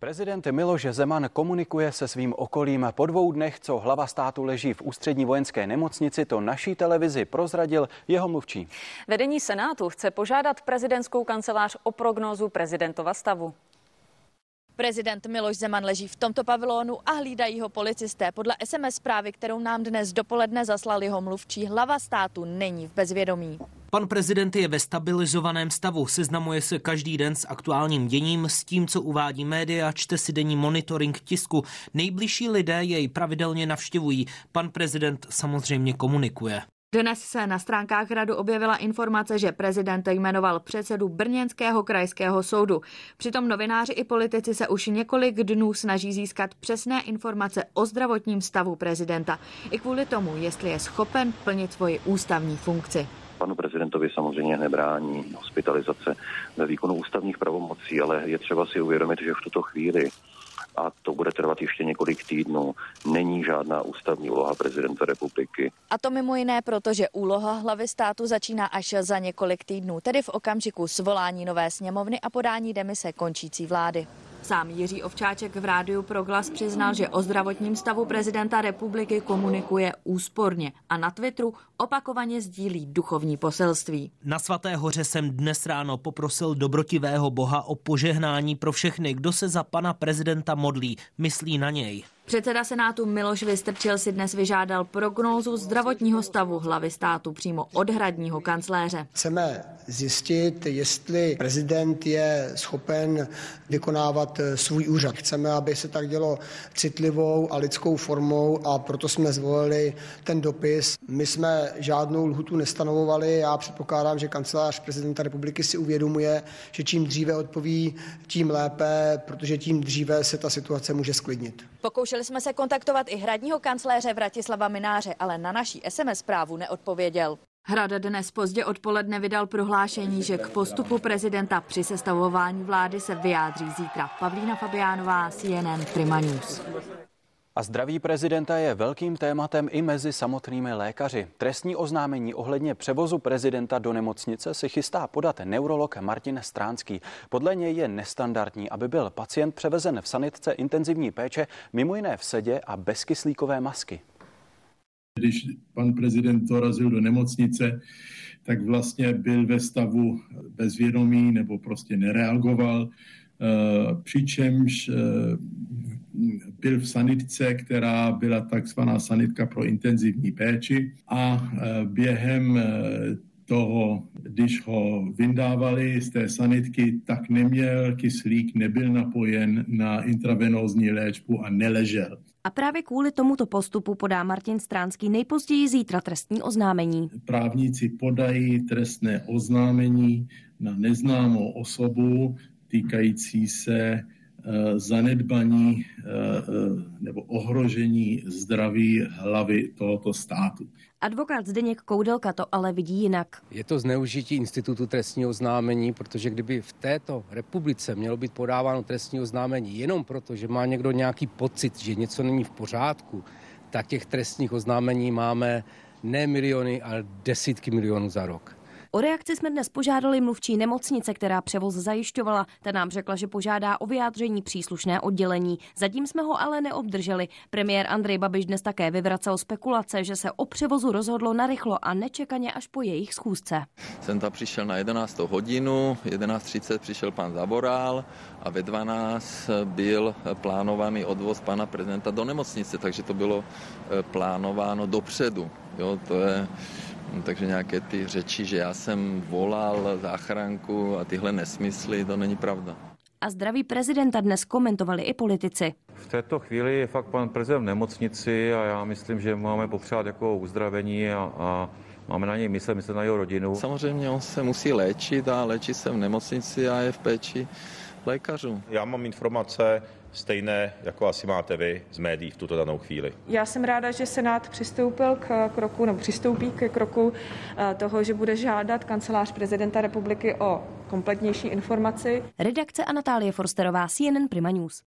Prezident Miloš Zeman komunikuje se svým okolím. Po dvou dnech, co hlava státu leží v ústřední vojenské nemocnici, to naší televizi prozradil jeho mluvčí. Vedení Senátu chce požádat prezidentskou kancelář o prognózu prezidentova stavu. Prezident Miloš Zeman leží v tomto pavilonu a hlídají ho policisté. Podle SMS zprávy, kterou nám dnes dopoledne zaslal jeho mluvčí, hlava státu není v bezvědomí. Pan prezident je ve stabilizovaném stavu, seznamuje se každý den s aktuálním děním, s tím, co uvádí média, čte si denní monitoring tisku. Nejbližší lidé jej pravidelně navštěvují. Pan prezident samozřejmě komunikuje. Dnes se na stránkách radu objevila informace, že prezident jmenoval předsedu Brněnského krajského soudu. Přitom novináři i politici se už několik dnů snaží získat přesné informace o zdravotním stavu prezidenta. I kvůli tomu, jestli je schopen plnit svoji ústavní funkci. Panu prezidentovi samozřejmě nebrání hospitalizace ve výkonu ústavních pravomocí, ale je třeba si uvědomit, že v tuto chvíli a to bude trvat ještě několik týdnů. Není žádná ústavní úloha prezidenta republiky. A to mimo jiné proto, že úloha hlavy státu začíná až za několik týdnů, tedy v okamžiku svolání nové sněmovny a podání demise končící vlády. Sám Jiří Ovčáček v rádiu Proglas přiznal, že o zdravotním stavu prezidenta republiky komunikuje úsporně a na Twitteru opakovaně sdílí duchovní poselství. Na svaté hoře jsem dnes ráno poprosil dobrotivého boha o požehnání pro všechny, kdo se za pana prezidenta modlí, myslí na něj. Předseda Senátu Miloš Vystrčil si dnes vyžádal prognózu zdravotního stavu hlavy státu přímo od hradního kancléře. Chceme zjistit, jestli prezident je schopen vykonávat svůj úřad. Chceme, aby se tak dělo citlivou a lidskou formou a proto jsme zvolili ten dopis. My jsme žádnou lhutu nestanovovali. Já předpokládám, že kancelář prezidenta republiky si uvědomuje, že čím dříve odpoví, tím lépe, protože tím dříve se ta situace může sklidnit. Pokoušeli jsme se kontaktovat i hradního kancléře Vratislava Mináře, ale na naší SMS zprávu neodpověděl. Hrad dnes pozdě odpoledne vydal prohlášení, že k postupu prezidenta při sestavování vlády se vyjádří zítra. Pavlína Fabiánová, CNN Prima News. A zdraví prezidenta je velkým tématem i mezi samotnými lékaři. Trestní oznámení ohledně převozu prezidenta do nemocnice si chystá podat neurolog Martin Stránský. Podle něj je nestandardní, aby byl pacient převezen v sanitce intenzivní péče, mimo jiné v sedě a bez kyslíkové masky. Když pan prezident dorazil do nemocnice, tak vlastně byl ve stavu bezvědomí nebo prostě nereagoval, eh, přičemž eh, byl v sanitce, která byla takzvaná sanitka pro intenzivní péči a eh, během toho, když ho vyndávali z té sanitky, tak neměl kyslík, nebyl napojen na intravenózní léčbu a neležel. A právě kvůli tomuto postupu podá Martin Stránský nejpozději zítra trestní oznámení. Právníci podají trestné oznámení na neznámou osobu týkající se Eh, zanedbaní nebo ohrožení zdraví hlavy tohoto státu. Advokát Zdeněk Koudelka to ale vidí jinak. Je to zneužití institutu trestního oznámení, protože kdyby v této republice mělo být podáváno trestní oznámení jenom proto, že má někdo nějaký pocit, že něco není v pořádku, tak těch trestních oznámení máme ne miliony, ale desítky milionů za rok. O reakci jsme dnes požádali mluvčí nemocnice, která převoz zajišťovala. Ta nám řekla, že požádá o vyjádření příslušné oddělení. Zatím jsme ho ale neobdrželi. Premiér Andrej Babiš dnes také vyvracel spekulace, že se o převozu rozhodlo narychlo a nečekaně až po jejich schůzce. Jsem tam přišel na 11. hodinu, 11.30 přišel pan Zaboral a ve 12 byl plánovaný odvoz pana prezidenta do nemocnice, takže to bylo eh, plánováno dopředu. Jo, to je takže nějaké ty řeči, že já jsem volal záchranku a tyhle nesmysly, to není pravda. A zdraví prezidenta dnes komentovali i politici. V této chvíli je fakt pan prezident v nemocnici a já myslím, že máme popřát jako uzdravení a, a máme na něj myslet, myslet na jeho rodinu. Samozřejmě on se musí léčit a léčí se v nemocnici a je v péči lékařů. Já mám informace stejné, jako asi máte vy z médií v tuto danou chvíli. Já jsem ráda, že Senát přistoupil k kroku, nebo přistoupí k kroku eh, toho, že bude žádat kancelář prezidenta republiky o kompletnější informaci. Redakce a Natálie Forsterová, CNN Prima News.